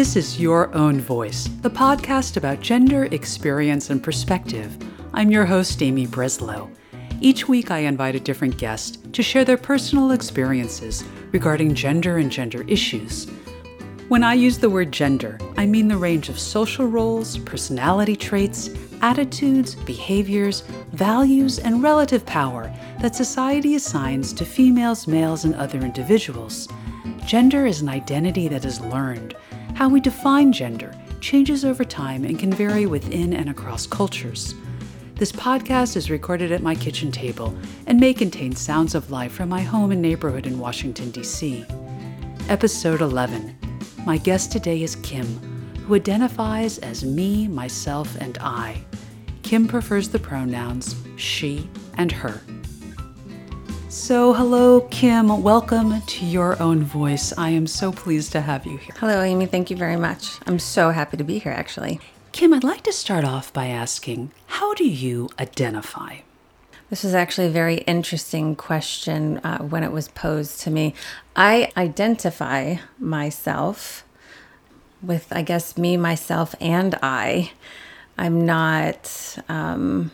This is Your Own Voice, the podcast about gender, experience, and perspective. I'm your host, Amy Breslow. Each week, I invite a different guest to share their personal experiences regarding gender and gender issues. When I use the word gender, I mean the range of social roles, personality traits, attitudes, behaviors, values, and relative power that society assigns to females, males, and other individuals. Gender is an identity that is learned. How we define gender changes over time and can vary within and across cultures. This podcast is recorded at my kitchen table and may contain sounds of life from my home and neighborhood in Washington, D.C. Episode 11. My guest today is Kim, who identifies as me, myself, and I. Kim prefers the pronouns she and her. So, hello, Kim. Welcome to Your Own Voice. I am so pleased to have you here. Hello, Amy. Thank you very much. I'm so happy to be here, actually. Kim, I'd like to start off by asking how do you identify? This was actually a very interesting question uh, when it was posed to me. I identify myself with, I guess, me, myself, and I. I'm not. Um,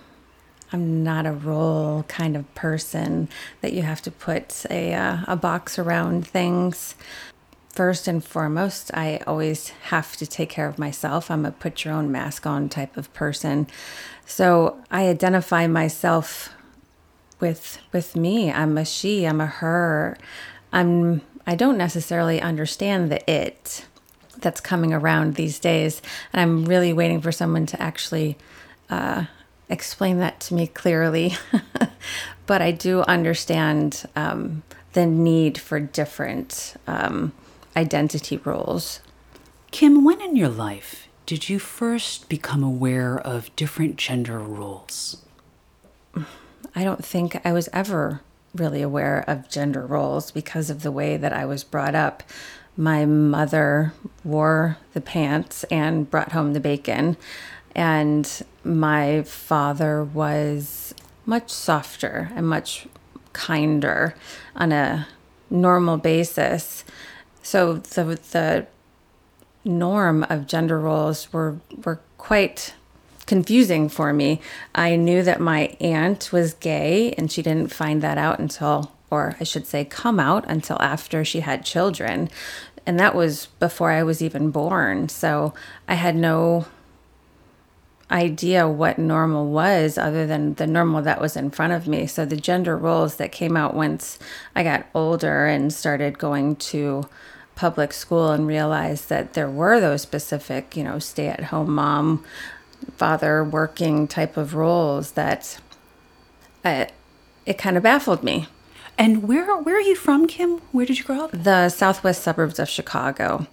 I'm not a role kind of person that you have to put a, uh, a box around things. First and foremost, I always have to take care of myself. I'm a put your own mask on type of person. So I identify myself with with me. I'm a she, I'm a her. I'm I don't necessarily understand the it that's coming around these days. And I'm really waiting for someone to actually uh, explain that to me clearly. but I do understand um, the need for different um, identity roles. Kim, when in your life did you first become aware of different gender roles? I don't think I was ever really aware of gender roles because of the way that I was brought up. My mother wore the pants and brought home the bacon. And my father was much softer and much kinder on a normal basis. So the the norm of gender roles were were quite confusing for me. I knew that my aunt was gay and she didn't find that out until or I should say come out until after she had children. And that was before I was even born. So I had no idea what normal was other than the normal that was in front of me. So the gender roles that came out once I got older and started going to public school and realized that there were those specific, you know, stay at home mom, father working type of roles that uh, it kind of baffled me. And where where are you from, Kim? Where did you grow up? The southwest suburbs of Chicago.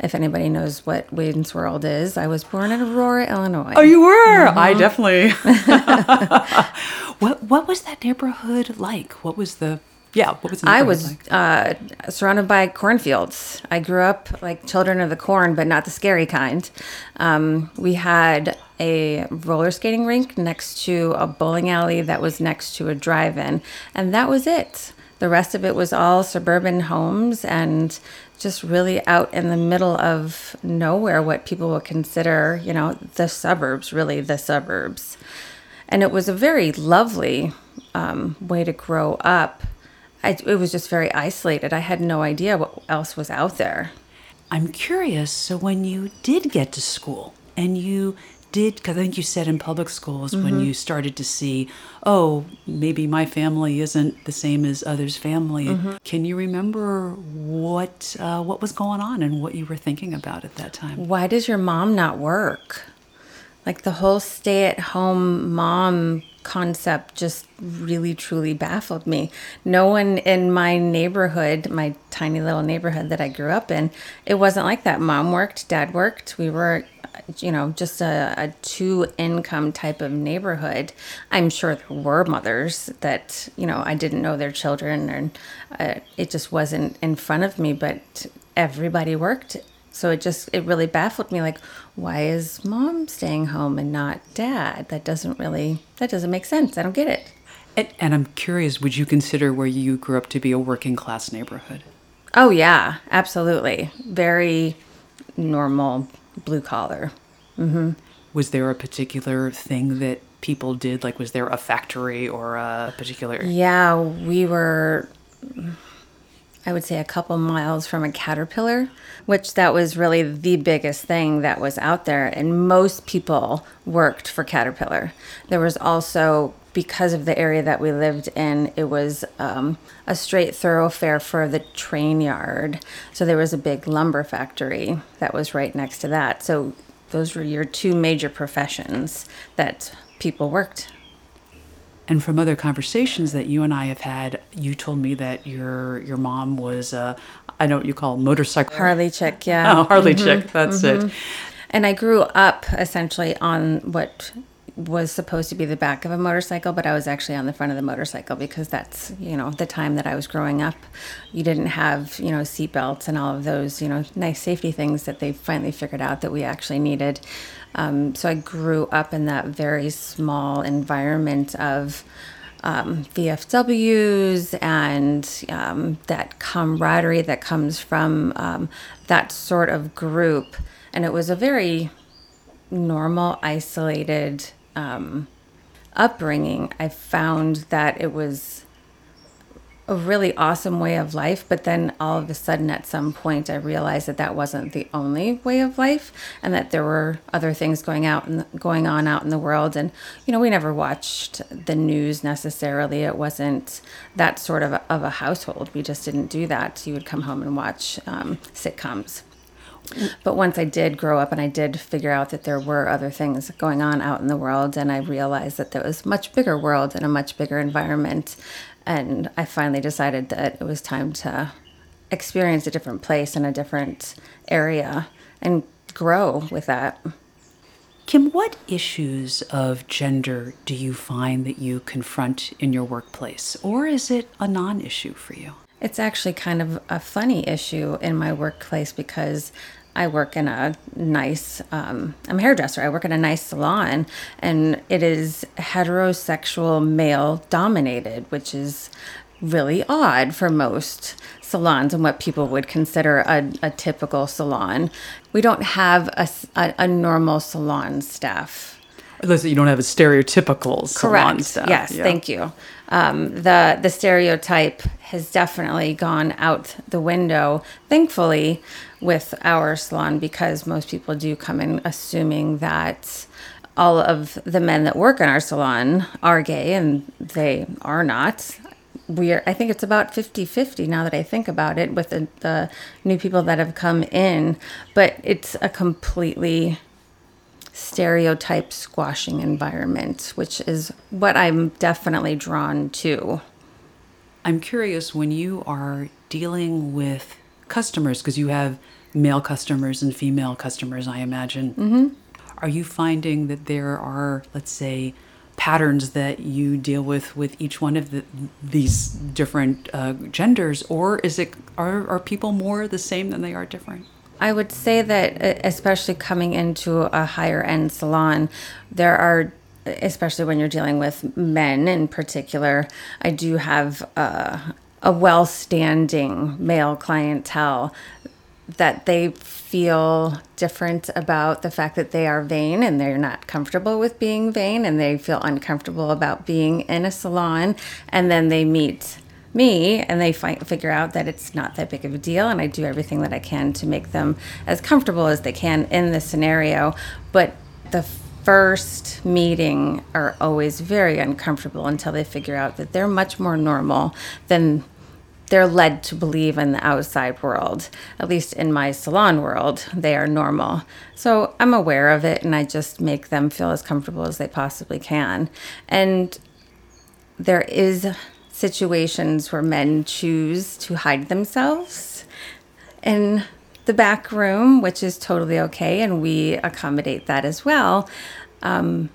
If anybody knows what Wayne's World is, I was born in Aurora, Illinois. Oh, you were? Mm-hmm. I definitely. what what was that neighborhood like? What was the yeah, what was I was like? uh, surrounded by cornfields. I grew up like children of the corn, but not the scary kind. Um, we had a roller skating rink next to a bowling alley that was next to a drive-in, and that was it. The rest of it was all suburban homes and just really out in the middle of nowhere, what people would consider, you know, the suburbs, really the suburbs. And it was a very lovely um, way to grow up I, it was just very isolated. I had no idea what else was out there. I'm curious. So when you did get to school and you did, because I think you said in public schools mm-hmm. when you started to see, oh, maybe my family isn't the same as others' family. Mm-hmm. Can you remember what uh, what was going on and what you were thinking about at that time? Why does your mom not work? Like the whole stay-at-home mom concept just really truly baffled me. No one in my neighborhood, my tiny little neighborhood that I grew up in, it wasn't like that. Mom worked, dad worked. We were, you know, just a, a two income type of neighborhood. I'm sure there were mothers that, you know, I didn't know their children and uh, it just wasn't in front of me, but everybody worked so it just it really baffled me like why is mom staying home and not dad? That doesn't really that doesn't make sense. I don't get it. And, and I'm curious, would you consider where you grew up to be a working class neighborhood? Oh yeah, absolutely. Very normal blue collar. Mhm. Was there a particular thing that people did? Like, was there a factory or a particular? Yeah, we were, I would say, a couple miles from a caterpillar, which that was really the biggest thing that was out there. And most people worked for Caterpillar. There was also, because of the area that we lived in, it was um, a straight thoroughfare for the train yard. So there was a big lumber factory that was right next to that. So those were your two major professions that people worked And from other conversations that you and I have had, you told me that your your mom was uh, I know what you call motorcycle Harley chick, yeah. Oh, Harley chick. That's it. And I grew up essentially on what was supposed to be the back of a motorcycle, but I was actually on the front of the motorcycle because that's, you know, the time that I was growing up. You didn't have, you know, seatbelts and all of those, you know, nice safety things that they finally figured out that we actually needed. Um, so I grew up in that very small environment of um, VFWs and um, that camaraderie that comes from um, that sort of group. And it was a very normal, isolated um, upbringing. I found that it was a really awesome way of life, but then all of a sudden, at some point, I realized that that wasn't the only way of life, and that there were other things going out and going on out in the world. And you know, we never watched the news necessarily. It wasn't that sort of a, of a household. We just didn't do that. You would come home and watch um, sitcoms. But once I did grow up and I did figure out that there were other things going on out in the world, and I realized that there was a much bigger world and a much bigger environment, and I finally decided that it was time to experience a different place and a different area and grow with that. Kim, what issues of gender do you find that you confront in your workplace, or is it a non-issue for you? It's actually kind of a funny issue in my workplace because I work in a nice, um, I'm a hairdresser. I work in a nice salon and it is heterosexual male dominated, which is really odd for most salons and what people would consider a, a typical salon. We don't have a normal salon staff. Listen, you don't have a stereotypical salon Correct. staff. Yes, Yeah. thank you. Um, the the stereotype has definitely gone out the window. Thankfully, with our salon, because most people do come in assuming that all of the men that work in our salon are gay, and they are not. We are, I think it's about 50 50 now that I think about it with the, the new people that have come in, but it's a completely stereotype squashing environment, which is what I'm definitely drawn to. I'm curious when you are dealing with customers, because you have male customers and female customers, I imagine. Mm-hmm. Are you finding that there are, let's say, patterns that you deal with with each one of the, these different uh, genders, or is it are, are people more the same than they are different? I would say that, especially coming into a higher end salon, there are, especially when you're dealing with men in particular, I do have uh, a well standing male clientele that they feel different about the fact that they are vain and they're not comfortable with being vain and they feel uncomfortable about being in a salon. And then they meet me and they fi- figure out that it's not that big of a deal and I do everything that I can to make them as comfortable as they can in the scenario but the first meeting are always very uncomfortable until they figure out that they're much more normal than they're led to believe in the outside world. At least in my salon world, they are normal. So I'm aware of it and I just make them feel as comfortable as they possibly can. And there is situations where men choose to hide themselves in the back room, which is totally okay, and we accommodate that as well. Um,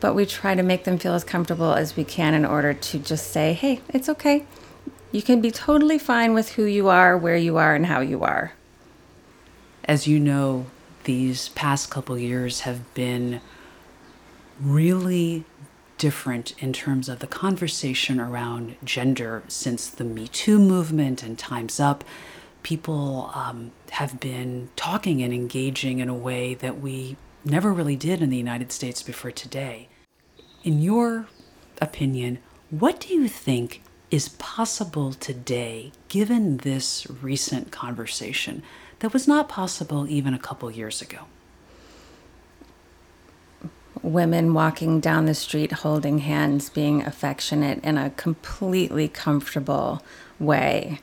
but we try to make them feel as comfortable as we can in order to just say, hey, it's okay. You can be totally fine with who you are, where you are, and how you are. As you know, these past couple years have been really different in terms of the conversation around gender since the Me Too movement and Time's Up. people um, have been talking and engaging in a way that we never really did in the United States before today. In your opinion, what do you think is possible today given this recent conversation that was not possible even a couple years ago? Women walking down the street holding hands, being affectionate in a completely comfortable way.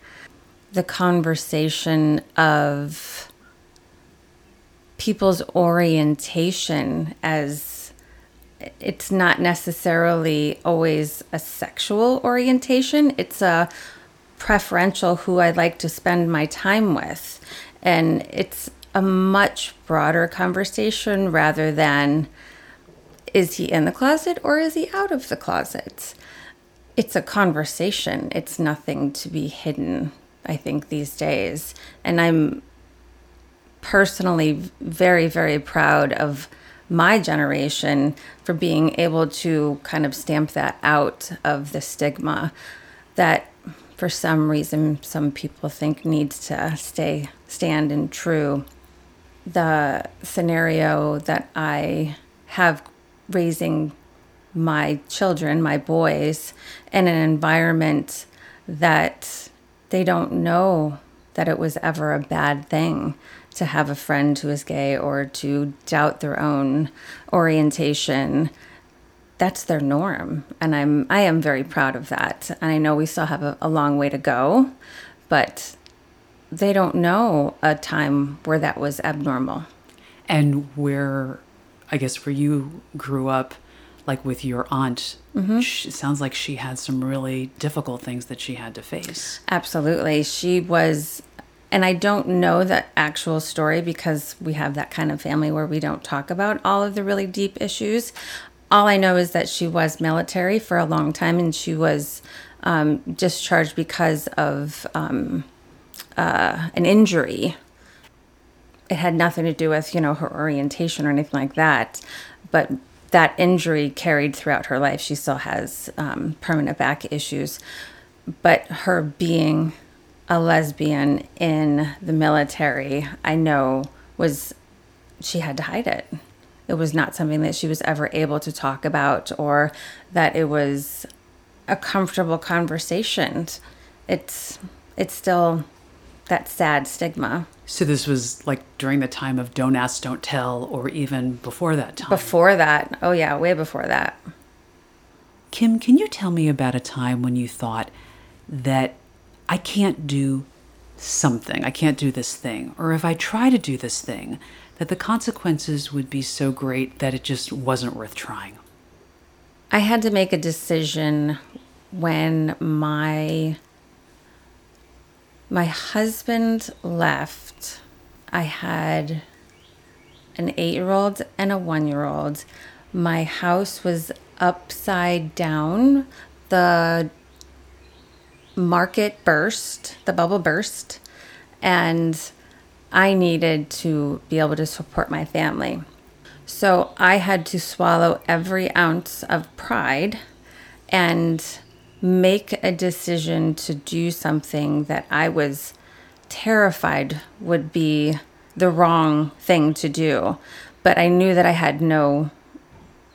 The conversation of people's orientation as it's not necessarily always a sexual orientation, it's a preferential who I'd like to spend my time with. And it's a much broader conversation rather than is he in the closet or is he out of the closet? It's a conversation. It's nothing to be hidden, I think, these days. And I'm personally very, very proud of my generation for being able to kind of stamp that out of the stigma that for some reason some people think needs to stay stand and true the scenario that i have raising my children my boys in an environment that they don't know that it was ever a bad thing to have a friend who is gay or to doubt their own orientation. That's their norm and i'm i am very proud of that. And i know we still have a, a long way to go but they don't know a time where that was abnormal. And where i guess where you grew up like with your aunt mm-hmm. she, it sounds like she had some really difficult things that she had to face absolutely she was and I don't know the actual story because we have that kind of family where we don't talk about all of the really deep issues. All I know is that she was military for a long time and she was um, discharged because of um, uh, an injury. It had nothing to do with, you know, her orientation or anything like that. But that injury carried throughout her life. She still has um, permanent back issues. But her being a lesbian in the military, I know was she had to hide it. It was not something that she was ever able to talk about or that it was a comfortable conversation. It's it's still that sad stigma. So this was like during the time of don't ask, don't tell, or even before that time. Before that. Oh yeah, way before that. Kim, can you tell me about a time when you thought that I can't do something, I can't do this thing, or if I try to do this thing, that the consequences would be so great that it just wasn't worth trying? I had to make a decision when my my husband left. I had an 8-year-old and a 1-year-old. My house was upside down. The market burst, the bubble burst, and I needed to be able to support my family. So I had to swallow every ounce of pride and make a decision to do something that I was terrified would be the wrong thing to do. But I knew that I had no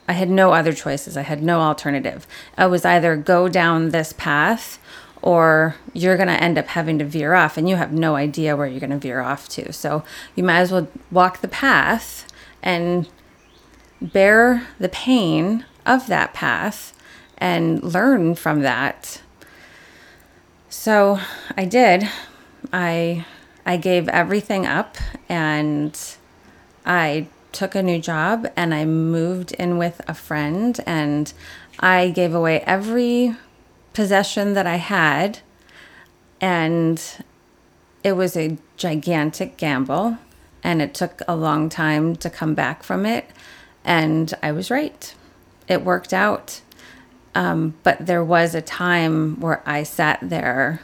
I had no other choices. I had no alternative. I was either go down this path or you're going to end up having to veer off and you have no idea where you're going to veer off to. So you might as well walk the path and bear the pain of that path and learn from that. So I did. I I gave everything up and I took a new job and I moved in with a friend and I gave away every possession that I had, and it was a gigantic gamble, and it took a long time to come back from it. And I was right, it worked out. Um, but there was a time where I sat there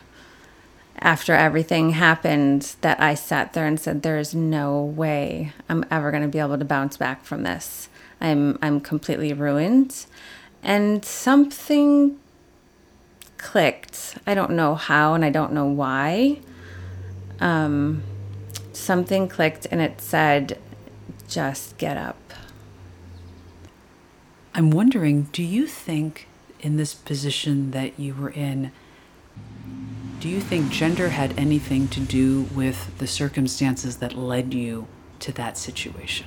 after everything happened that I sat there and said, There is no way I'm ever going to be able to bounce back from this. I'm, I'm completely ruined. And something clicked. I don't know how and I don't know why. um, something clicked and it said, just get up. I'm wondering do you think in this position that you were in, do you think gender had anything to do with the circumstances that led you to that situation?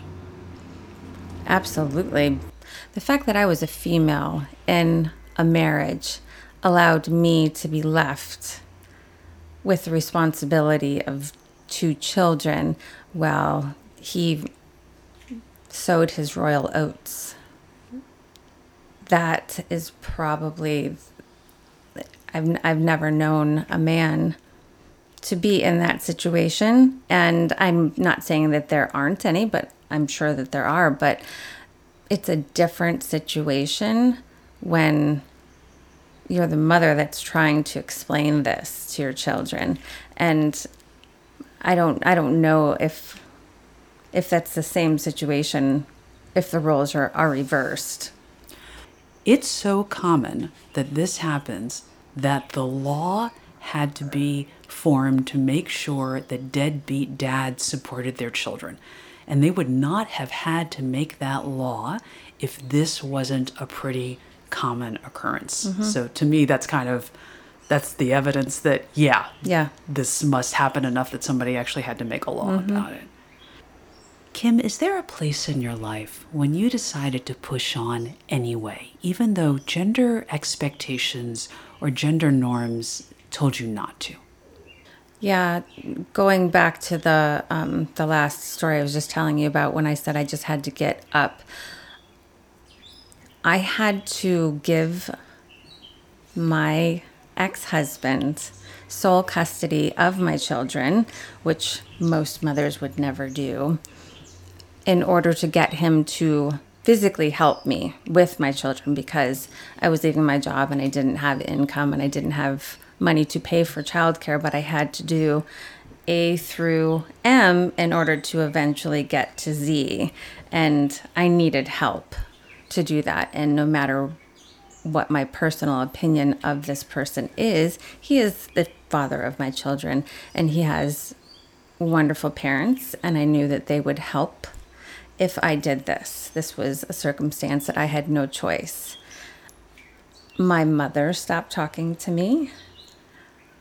Absolutely. The fact that I was a female in a marriage allowed me to be left with the responsibility of two children while he sowed his royal oats. That is probably, I've, I've never known a man to be in that situation. And I'm not saying that there aren't any, but I'm sure that there are. But it's a different situation when you're the mother that's trying to explain this to your children and i don't i don't know if if that's the same situation if the roles are, are reversed it's so common that this happens that the law had to be formed to make sure that deadbeat dads supported their children and they would not have had to make that law if this wasn't a pretty common occurrence. Mm-hmm. So to me, that's kind of that's the evidence that yeah, yeah, this must happen enough that somebody actually had to make a law mm-hmm. about it. Kim, is there a place in your life when you decided to push on anyway, even though gender expectations or gender norms told you not to? Yeah, going back to the um, the last story I was just telling you about when I said I just had to get up. I had to give my ex husband sole custody of my children, which most mothers would never do, in order to get him to physically help me with my children because I was leaving my job and I didn't have income and I didn't have money to pay for childcare, but I had to do A through M in order to eventually get to Z. And I needed help to do that. And no matter what my personal opinion of this person is, he is the father of my children and he has wonderful parents. And I knew that they would help if I did this. This was a circumstance that I had no choice. My mother stopped talking to me.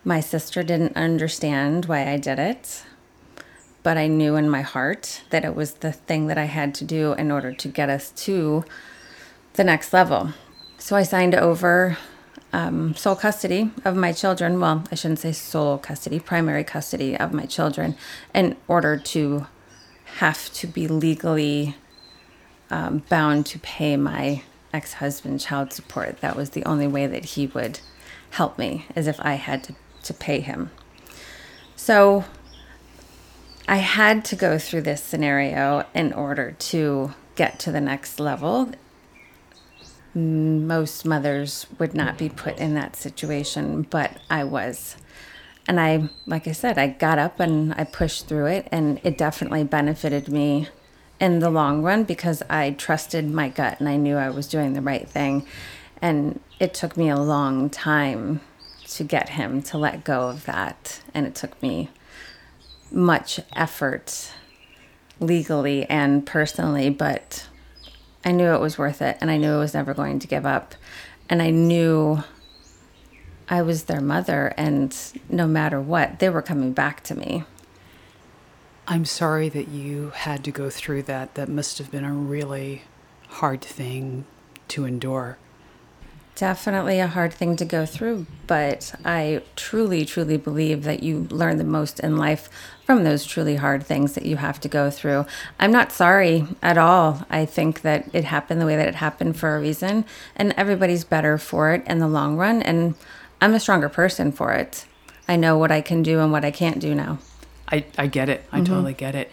My sister didn't understand why I did it, but I knew in my heart that it was the thing that I had to do in order to get us to the next level. So I signed over um, sole custody of my children. Well, I shouldn't say sole custody, primary custody of my children in order to have to be legally um, bound to pay my ex husband child support. That was the only way that he would help me, as if I had to, to pay him. So I had to go through this scenario in order to get to the next level most mothers would not be put in that situation, but I was. And I, like I said, I got up and I pushed through it, and it definitely benefited me in the long run because I trusted my gut and I knew I was doing the right thing. And it took me a long time to get him to let go of that. And it took me much effort legally and personally, but I knew it was worth it and I knew I was never going to give up. And I knew I was their mother and no matter what, they were coming back to me. I'm sorry that you had to go through that. That must have been a really hard thing to endure. Definitely a hard thing to go through, but I truly, truly believe that you learn the most in life from those truly hard things that you have to go through. I'm not sorry at all. I think that it happened the way that it happened for a reason, and everybody's better for it in the long run, and I'm a stronger person for it. I know what I can do and what I can't do now. I, I get it. I mm-hmm. totally get it.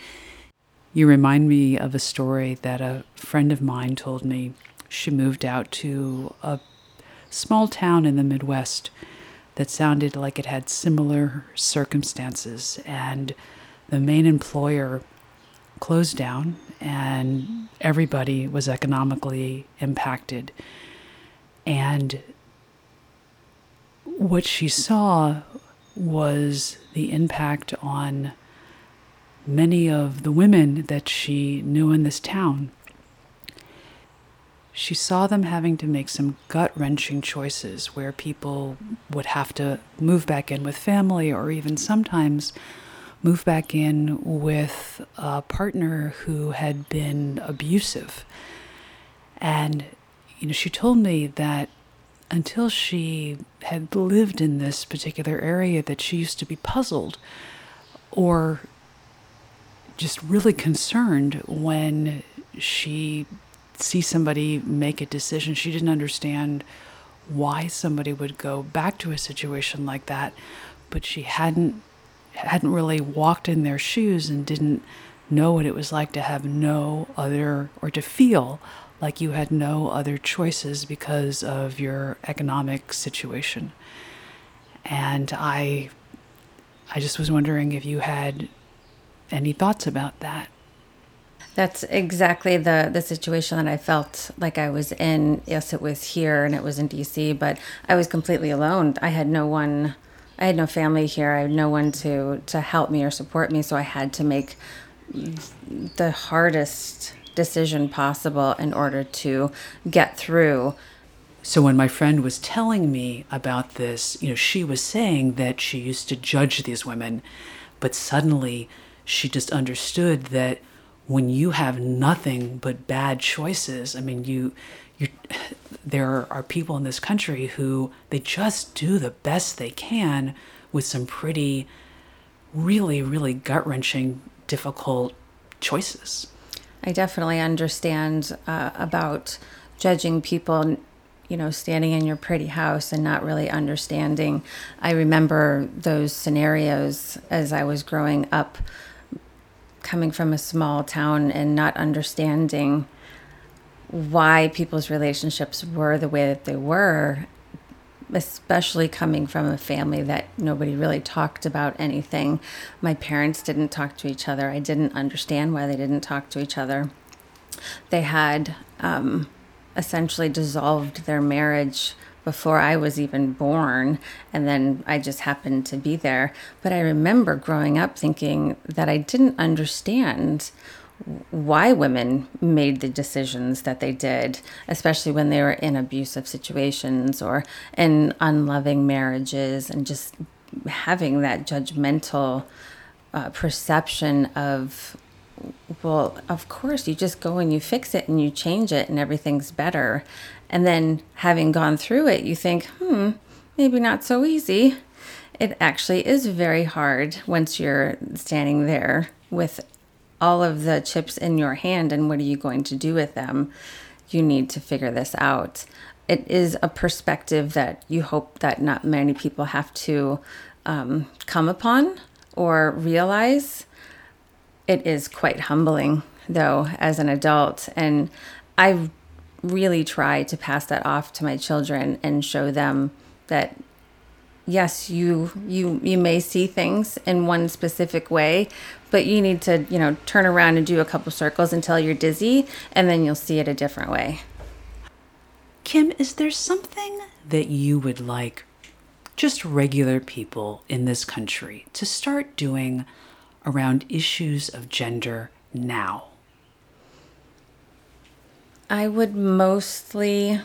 You remind me of a story that a friend of mine told me. She moved out to a small town in the Midwest that sounded like it had similar circumstances. And the main employer closed down, and everybody was economically impacted. And what she saw was the impact on many of the women that she knew in this town. She saw them having to make some gut wrenching choices where people would have to move back in with family or even sometimes move back in with a partner who had been abusive. And, you know, she told me that until she had lived in this particular area that she used to be puzzled or just really concerned when she see somebody make a decision. She didn't understand why somebody would go back to a situation like that but she hadn't hadn't really walked in their shoes and didn't know what it was like to have no other or to feel like you had no other choices because of your economic situation. And I I just was wondering if you had any thoughts about that. That's exactly the the situation that I felt like I was in. Yes, it was here and it was in DC, but I was completely alone. I had no one I had no family here. I had no one to to help me or support me, so I had to make the hardest decision possible in order to get through. So when my friend was telling me about this, you know, she was saying that she used to judge these women, but suddenly she just understood that when you have nothing but bad choices, I mean, you you there are people in this country who they just do the best they can with some pretty really really gut-wrenching difficult choices. I definitely understand uh, about judging people, you know, standing in your pretty house and not really understanding. I remember those scenarios as I was growing up, coming from a small town and not understanding why people's relationships were the way that they were especially coming from a family that nobody really talked about anything. My parents didn't talk to each other. I didn't understand why they didn't talk to each other. They had um, essentially dissolved their marriage before I was even born, and then I just happened to be there. But I remember growing up thinking that I didn't understand why women made the decisions that they did, especially when they were in abusive situations or in unloving marriages, and just having that judgmental uh, perception of, well, of course, you just go and you fix it and you change it and everything's better. And then having gone through it, you think, hmm, maybe not so easy. It actually is very hard once you're standing there with all of the chips in your hand and what are you going to do with them? You need to figure this out. It is a perspective that you hope that not many people have to um, come upon or realize. It is quite humbling, though, as an adult. And I really try to pass that off to my children and show them that yes you you you may see things in one specific way but you need to you know turn around and do a couple circles until you're dizzy and then you'll see it a different way. Kim is there something that you would like just regular people in this country to start doing around issues of gender now? I would mostly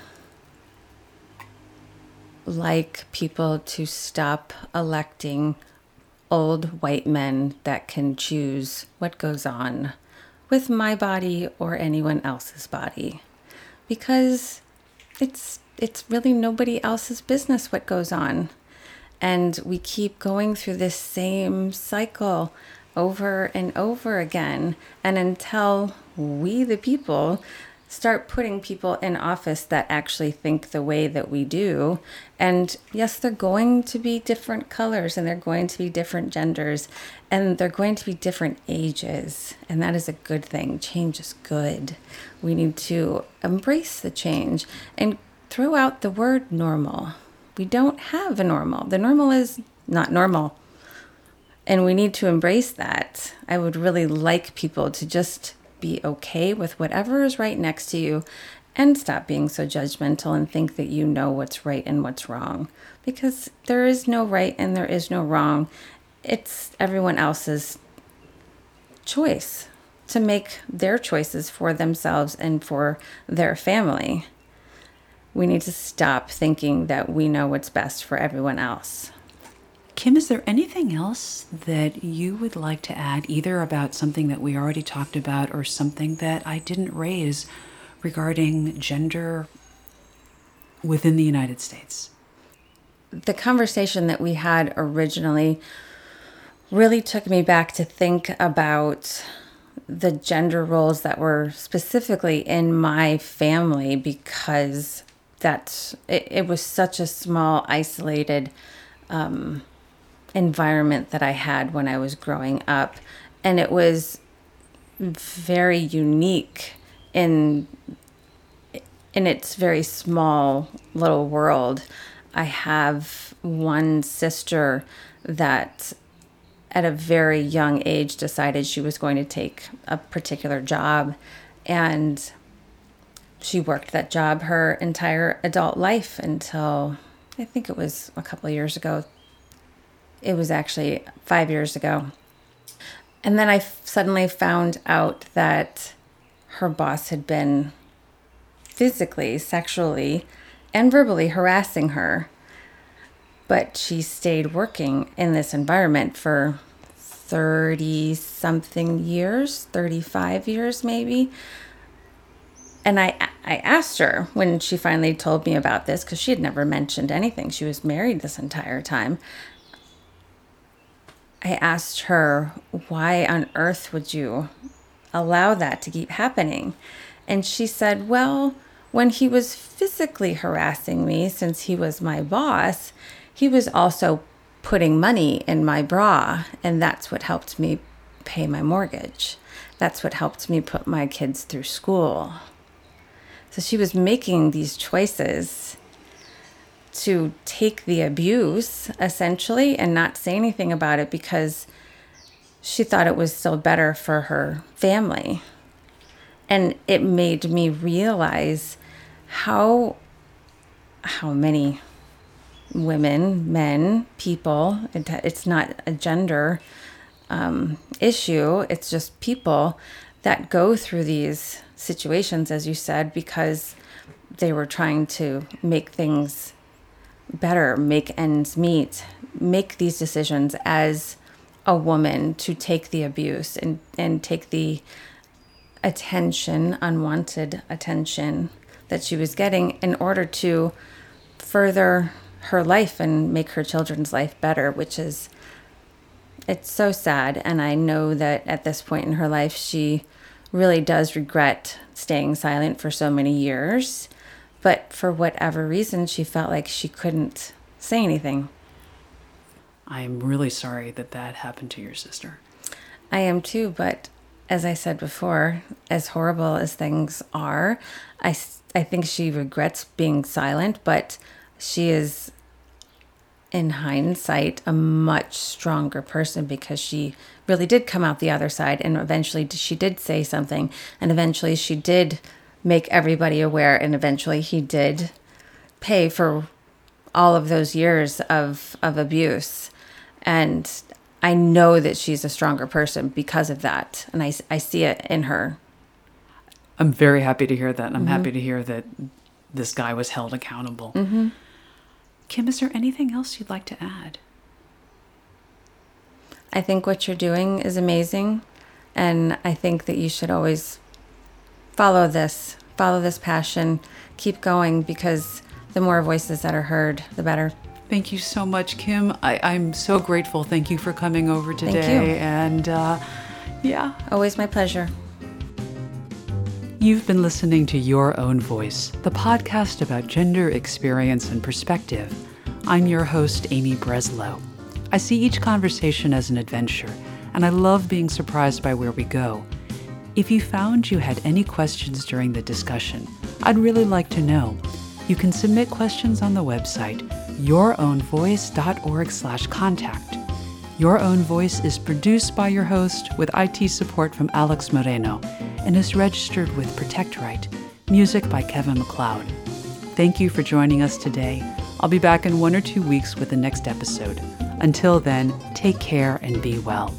like people to stop electing old white men that can choose what goes on with my body or anyone else's body. Because it's it's really nobody else's business what goes on. And we keep going through this same cycle over and over again. And until we the people start putting people in office that actually think the way that we do. And yes, they're going to be different colors and they're going to be different genders and they're going to be different ages. And that is a good thing. Change is good. We need to embrace the change and throw out the word normal. We don't have a normal. The normal is not normal. And we need to embrace that. I would really like people to just be okay with whatever is right next to you and stop being so judgmental and think that you know what's right and what's wrong because there is no right and there is no wrong. It's everyone else's choice to make their choices for themselves and for their family. We need to stop thinking that we know what's best for everyone else. Kim, is there anything else that you would like to add, either about something that we already talked about or something that I didn't raise regarding gender within the United States? The conversation that we had originally really took me back to think about the gender roles that were specifically in my family because that it, it was such a small isolated um, environment that I had when I was growing up. And it was very unique in in its very small little world. I have one sister that at a very young age decided she was going to take a particular job and she worked that job her entire adult life until I think it was a couple of years ago, it was actually five years ago. And then I suddenly found out that her boss had been physically, sexually, and verbally harassing her. But she stayed working in this environment for 30 something years, 35 years maybe. And I, I asked her when she finally told me about this because she had never mentioned anything. She was married this entire time. I asked her, why on earth would you allow that to keep happening? And she said, well, when he was physically harassing me, since he was my boss, he was also putting money in my bra. And that's what helped me pay my mortgage. That's what helped me put my kids through school. So she was making these choices to take the abuse essentially and not say anything about it because she thought it was still better for her family. And it made me realize how how many women, men, people, it, it's not a gender um, issue, it's just people that go through these situations, as you said, because they were trying to make things better, make ends meet, make these decisions as a woman to take the abuse and, and take the attention, unwanted attention that she was getting in order to further her life and make her children's life better, which is it's so sad. And I know that at this point in her life she really does regret staying silent for so many years but for whatever reason, she felt like she couldn't say anything. I'm really sorry that that happened to your sister. I am too, but as I said before, as horrible as things are, I, I think she regrets being silent, but she is, in hindsight, a much stronger person because she really did come out the other side and eventually she did say something and eventually she did make everybody aware. And eventually he did pay for all of those years of, of abuse. And I know that she's a stronger person because of that. And I, I see it in her. I'm very happy to hear that. And I'm mm-hmm. happy to hear that this guy was held accountable. Mm-hmm. Kim, is there anything else you'd like to add? I think what you're doing is amazing. And I think that you should always follow this, follow this passion, keep going because the more voices that are heard, the better. Thank you so much, Kim. I, am so grateful. Thank you for coming over today. Thank you. And uh, yeah. Always my pleasure. You've been listening to Your Own Voice, the podcast about gender experience and perspective. I'm your host, Amy Breslow. I see each conversation as an adventure, and I love being surprised by where we go. If you found you had any questions during the discussion, I'd really like to know. You can submit questions on the website yourownvoice.org/contact. Your Own Voice is produced by your host with IT support from Alex Moreno and is registered with Protect Right. Music by Kevin MacLeod. Thank you for joining us today. I'll be back in one or two weeks with the next episode. Until then, take care and be well.